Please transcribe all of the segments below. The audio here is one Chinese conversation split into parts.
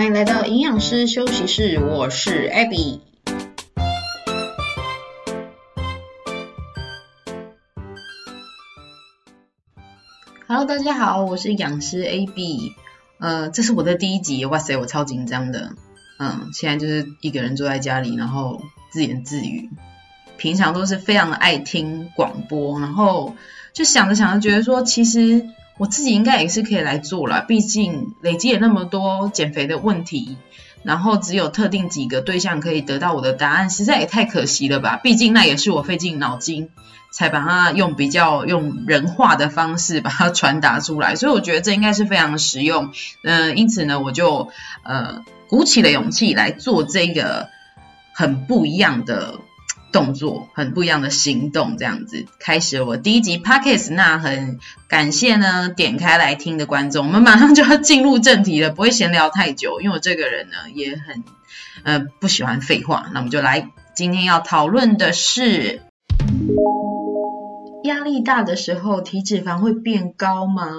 欢迎来到营养师休息室，我是 Abby。Hello，大家好，我是养师 AB。呃，这是我的第一集，哇塞，我超紧张的。嗯，现在就是一个人坐在家里，然后自言自语。平常都是非常的爱听广播，然后就想着想着，觉得说其实。我自己应该也是可以来做了，毕竟累积了那么多减肥的问题，然后只有特定几个对象可以得到我的答案，实在也太可惜了吧！毕竟那也是我费尽脑筋才把它用比较用人话的方式把它传达出来，所以我觉得这应该是非常实用。嗯，因此呢，我就呃鼓起了勇气来做这个很不一样的。动作很不一样的行动，这样子开始我第一集 podcast。那很感谢呢，点开来听的观众，我们马上就要进入正题了，不会闲聊太久，因为我这个人呢也很呃不喜欢废话。那我们就来，今天要讨论的是，压力大的时候体脂肪会变高吗？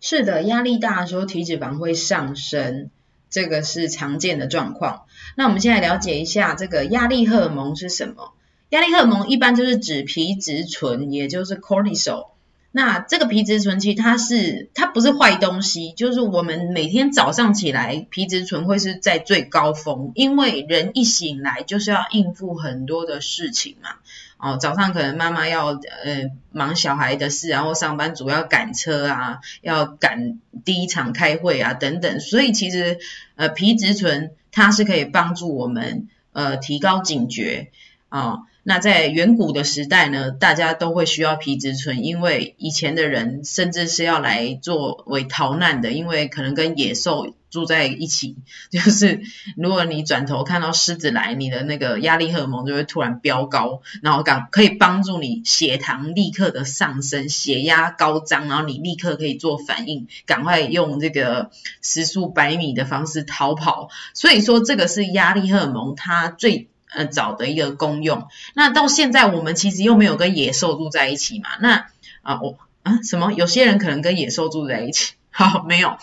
是的，压力大的时候体脂肪会上升。这个是常见的状况。那我们现在了解一下这个压力荷尔蒙是什么？压力荷尔蒙一般就是指皮质醇，也就是 cortisol。那这个皮质醇其实它是它不是坏东西，就是我们每天早上起来皮质醇会是在最高峰，因为人一醒来就是要应付很多的事情嘛。哦，早上可能妈妈要呃忙小孩的事，然后上班族要赶车啊，要赶第一场开会啊等等，所以其实呃皮质醇它是可以帮助我们呃提高警觉啊。那在远古的时代呢，大家都会需要皮质醇，因为以前的人甚至是要来作为逃难的，因为可能跟野兽住在一起，就是如果你转头看到狮子来，你的那个压力荷尔蒙就会突然飙高，然后赶可以帮助你血糖立刻的上升，血压高涨，然后你立刻可以做反应，赶快用这个时速百米的方式逃跑。所以说，这个是压力荷尔蒙它最。呃，找的一个功用。那到现在，我们其实又没有跟野兽住在一起嘛？那啊，我啊，什么？有些人可能跟野兽住在一起，好，没有。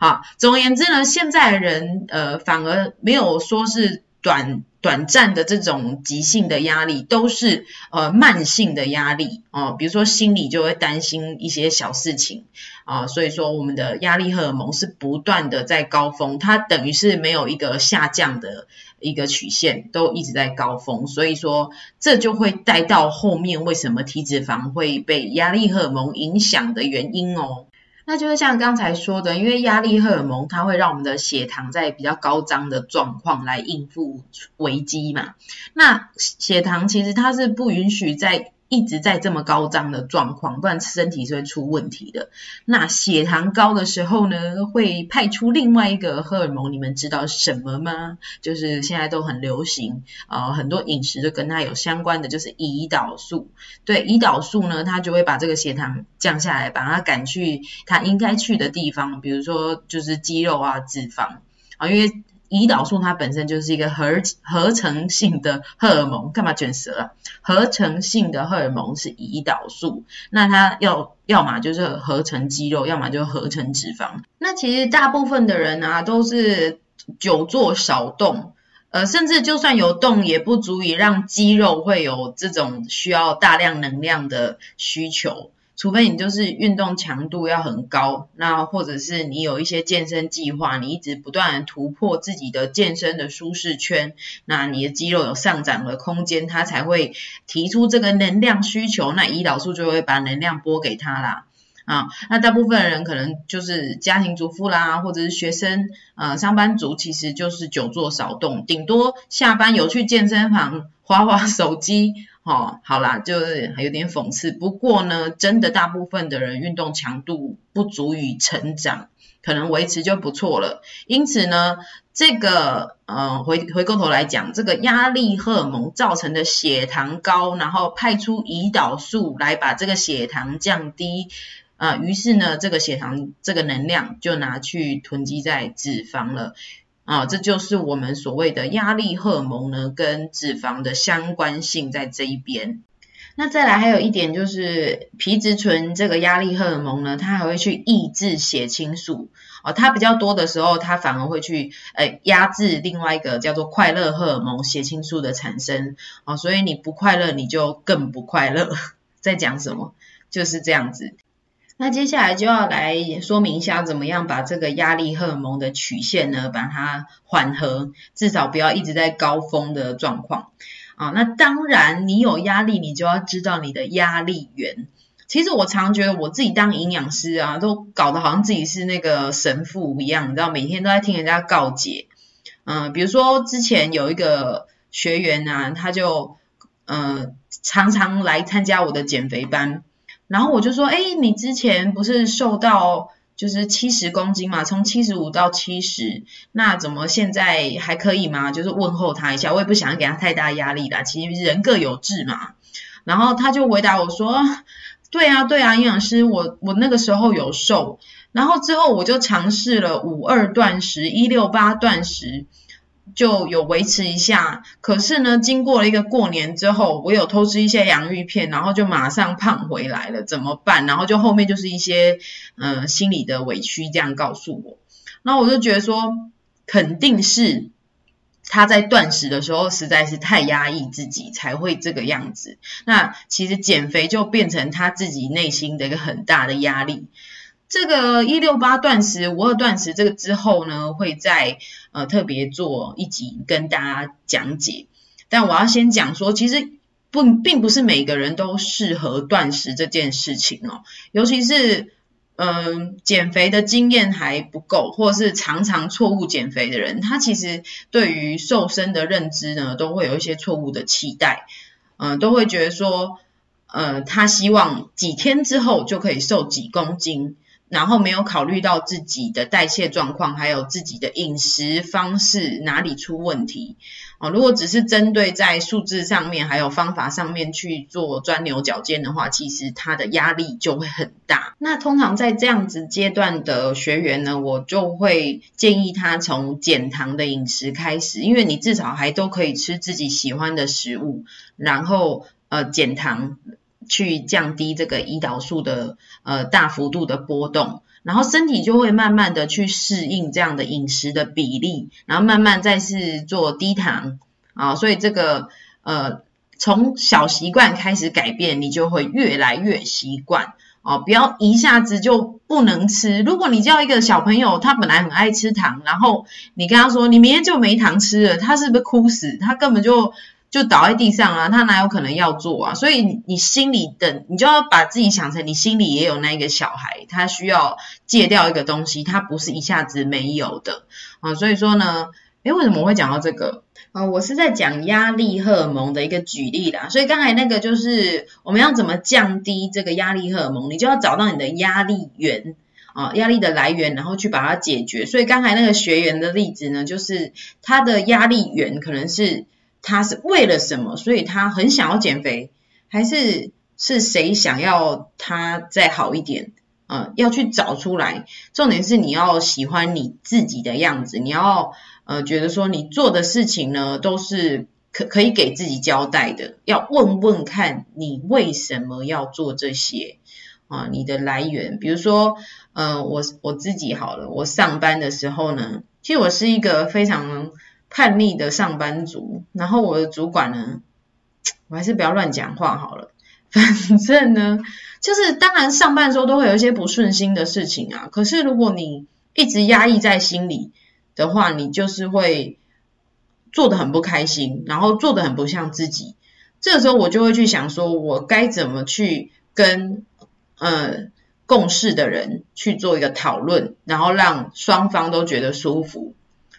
好，总而言之呢，现在人呃，反而没有说是短短暂的这种急性的压力，都是呃慢性的压力哦。比如说心里就会担心一些小事情啊，所以说我们的压力荷尔蒙是不断的在高峰，它等于是没有一个下降的。一个曲线都一直在高峰，所以说这就会带到后面为什么体脂肪会被压力荷尔蒙影响的原因哦。那就是像刚才说的，因为压力荷尔蒙它会让我们的血糖在比较高涨的状况来应付危机嘛。那血糖其实它是不允许在一直在这么高涨的状况，不然身体是会出问题的。那血糖高的时候呢，会派出另外一个荷尔蒙，你们知道什么吗？就是现在都很流行啊，很多饮食都跟它有相关的，就是胰岛素。对，胰岛素呢，它就会把这个血糖降下来，把它赶去它应该去的地方，比如说就是肌肉啊、脂肪啊，因为。胰岛素它本身就是一个合合成性的荷尔蒙，干嘛卷舌啊？合成性的荷尔蒙是胰岛素，那它要要么就是合成肌肉，要么就合成脂肪。那其实大部分的人啊，都是久坐少动，呃，甚至就算有动，也不足以让肌肉会有这种需要大量能量的需求。除非你就是运动强度要很高，那或者是你有一些健身计划，你一直不断突破自己的健身的舒适圈，那你的肌肉有上涨的空间，它才会提出这个能量需求，那胰岛素就会把能量拨给他啦。啊，那大部分人可能就是家庭主妇啦，或者是学生，呃，上班族，其实就是久坐少动，顶多下班有去健身房划划手机。哦，好啦，就是有点讽刺。不过呢，真的大部分的人运动强度不足以成长，可能维持就不错了。因此呢，这个呃，回回过头来讲，这个压力荷尔蒙造成的血糖高，然后派出胰岛素来把这个血糖降低，啊，于是呢，这个血糖这个能量就拿去囤积在脂肪了。啊，这就是我们所谓的压力荷尔蒙呢，跟脂肪的相关性在这一边。那再来还有一点就是皮质醇这个压力荷尔蒙呢，它还会去抑制血清素哦，它比较多的时候，它反而会去呃压制另外一个叫做快乐荷尔蒙血清素的产生哦，所以你不快乐你就更不快乐。在讲什么？就是这样子。那接下来就要来说明一下，怎么样把这个压力荷尔蒙的曲线呢，把它缓和，至少不要一直在高峰的状况。啊，那当然，你有压力，你就要知道你的压力源。其实我常觉得我自己当营养师啊，都搞得好像自己是那个神父一样，你知道，每天都在听人家告诫。嗯，比如说之前有一个学员啊，他就嗯常常来参加我的减肥班，然后我就说，哎，你之前不是瘦到？就是七十公斤嘛，从七十五到七十，那怎么现在还可以吗？就是问候他一下，我也不想给他太大压力啦。其实人各有志嘛。然后他就回答我说：“对啊，对啊，营养师，我我那个时候有瘦，然后之后我就尝试了五二断食、一六八断食。”就有维持一下，可是呢，经过了一个过年之后，我有偷吃一些洋芋片，然后就马上胖回来了，怎么办？然后就后面就是一些嗯心理的委屈这样告诉我，那我就觉得说，肯定是他在断食的时候实在是太压抑自己才会这个样子。那其实减肥就变成他自己内心的一个很大的压力。这个一六八断食、五二断食，这个之后呢，会在呃特别做一集跟大家讲解。但我要先讲说，其实不并不是每个人都适合断食这件事情哦，尤其是嗯减肥的经验还不够，或是常常错误减肥的人，他其实对于瘦身的认知呢，都会有一些错误的期待，嗯，都会觉得说，呃，他希望几天之后就可以瘦几公斤。然后没有考虑到自己的代谢状况，还有自己的饮食方式哪里出问题哦。如果只是针对在数字上面，还有方法上面去做钻牛角尖的话，其实他的压力就会很大。那通常在这样子阶段的学员呢，我就会建议他从减糖的饮食开始，因为你至少还都可以吃自己喜欢的食物，然后呃减糖。去降低这个胰岛素的呃大幅度的波动，然后身体就会慢慢的去适应这样的饮食的比例，然后慢慢再是做低糖啊，所以这个呃从小习惯开始改变，你就会越来越习惯哦，不要一下子就不能吃。如果你叫一个小朋友，他本来很爱吃糖，然后你跟他说你明天就没糖吃了，他是不是哭死？他根本就。就倒在地上啊，他哪有可能要做啊？所以你心里的，你就要把自己想成你心里也有那个小孩，他需要戒掉一个东西，他不是一下子没有的啊。所以说呢，诶，为什么我会讲到这个啊？我是在讲压力荷尔蒙的一个举例啦。所以刚才那个就是我们要怎么降低这个压力荷尔蒙，你就要找到你的压力源啊，压力的来源，然后去把它解决。所以刚才那个学员的例子呢，就是他的压力源可能是。他是为了什么？所以他很想要减肥，还是是谁想要他再好一点？呃，要去找出来。重点是你要喜欢你自己的样子，你要呃觉得说你做的事情呢都是可可以给自己交代的。要问问看你为什么要做这些啊？你的来源，比如说，呃，我我自己好了，我上班的时候呢，其实我是一个非常。叛逆的上班族，然后我的主管呢，我还是不要乱讲话好了。反正呢，就是当然上班的时候都会有一些不顺心的事情啊。可是如果你一直压抑在心里的话，你就是会做的很不开心，然后做的很不像自己。这个时候我就会去想说，我该怎么去跟呃共事的人去做一个讨论，然后让双方都觉得舒服。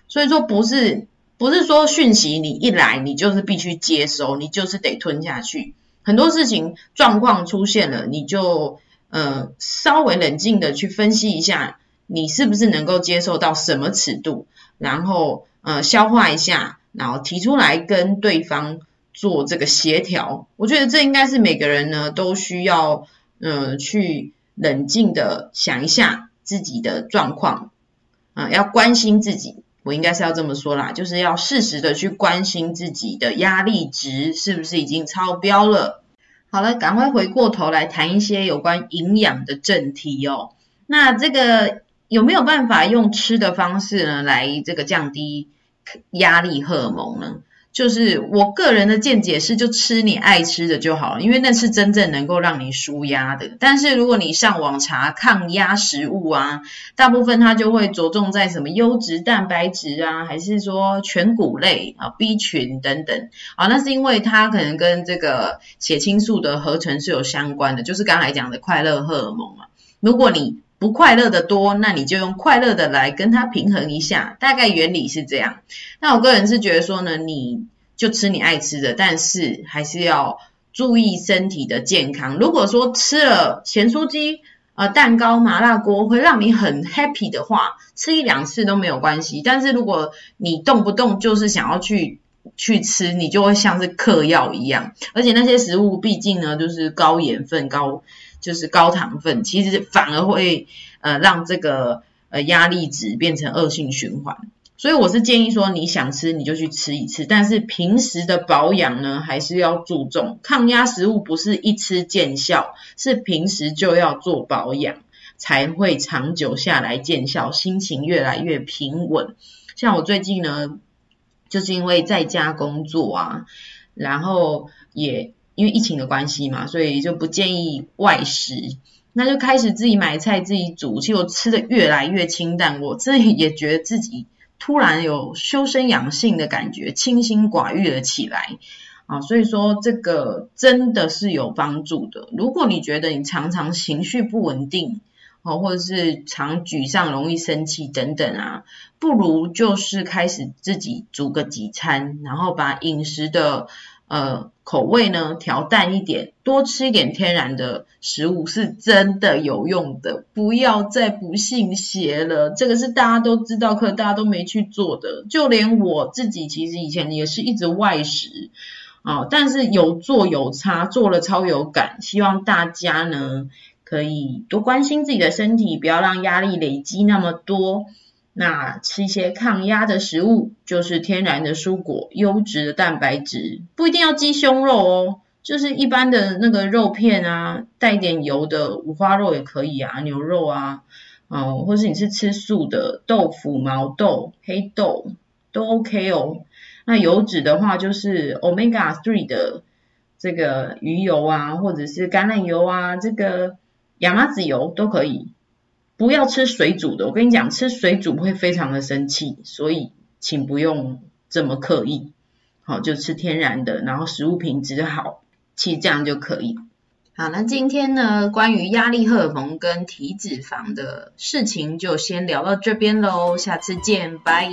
所以说不是。不是说讯息你一来你就是必须接收，你就是得吞下去。很多事情状况出现了，你就呃稍微冷静的去分析一下，你是不是能够接受到什么尺度，然后呃消化一下，然后提出来跟对方做这个协调。我觉得这应该是每个人呢都需要呃去冷静的想一下自己的状况啊，要关心自己。我应该是要这么说啦，就是要适时的去关心自己的压力值是不是已经超标了。好了，赶快回过头来谈一些有关营养的正题哦。那这个有没有办法用吃的方式呢，来这个降低压力荷尔蒙呢？就是我个人的见解是，就吃你爱吃的就好了，因为那是真正能够让你舒压的。但是如果你上网查抗压食物啊，大部分它就会着重在什么优质蛋白质啊，还是说全谷类啊、B 群等等啊，那是因为它可能跟这个血清素的合成是有相关的，就是刚才讲的快乐荷尔蒙嘛。如果你不快乐的多，那你就用快乐的来跟它平衡一下，大概原理是这样。那我个人是觉得说呢，你就吃你爱吃的，但是还是要注意身体的健康。如果说吃了咸酥鸡、呃蛋糕、麻辣锅会让你很 happy 的话，吃一两次都没有关系。但是如果你动不动就是想要去去吃，你就会像是嗑药一样。而且那些食物毕竟呢，就是高盐分高。就是高糖分，其实反而会呃让这个呃压力值变成恶性循环。所以我是建议说，你想吃你就去吃一次，但是平时的保养呢还是要注重。抗压食物不是一吃见效，是平时就要做保养，才会长久下来见效，心情越来越平稳。像我最近呢，就是因为在家工作啊，然后也。因为疫情的关系嘛，所以就不建议外食，那就开始自己买菜自己煮。其实我吃的越来越清淡，我自己也觉得自己突然有修身养性的感觉，清心寡欲了起来啊。所以说这个真的是有帮助的。如果你觉得你常常情绪不稳定哦，或者是常沮丧、容易生气等等啊，不如就是开始自己煮个几餐，然后把饮食的。呃，口味呢调淡一点，多吃一点天然的食物是真的有用的。不要再不信邪了，这个是大家都知道，可大家都没去做的。就连我自己，其实以前也是一直外食啊，但是有做有差，做了超有感。希望大家呢可以多关心自己的身体，不要让压力累积那么多。那吃一些抗压的食物，就是天然的蔬果、优质的蛋白质，不一定要鸡胸肉哦，就是一般的那个肉片啊，带点油的五花肉也可以啊，牛肉啊，哦，或是你是吃素的豆腐、毛豆、黑豆都 OK 哦。那油脂的话，就是 Omega Three 的这个鱼油啊，或者是橄榄油啊，这个亚麻籽油都可以。不要吃水煮的，我跟你讲，吃水煮会非常的生气，所以请不用这么刻意，好，就吃天然的，然后食物品质好，其实这样就可以。好，那今天呢，关于压力荷尔蒙跟体脂肪的事情就先聊到这边喽，下次见，拜。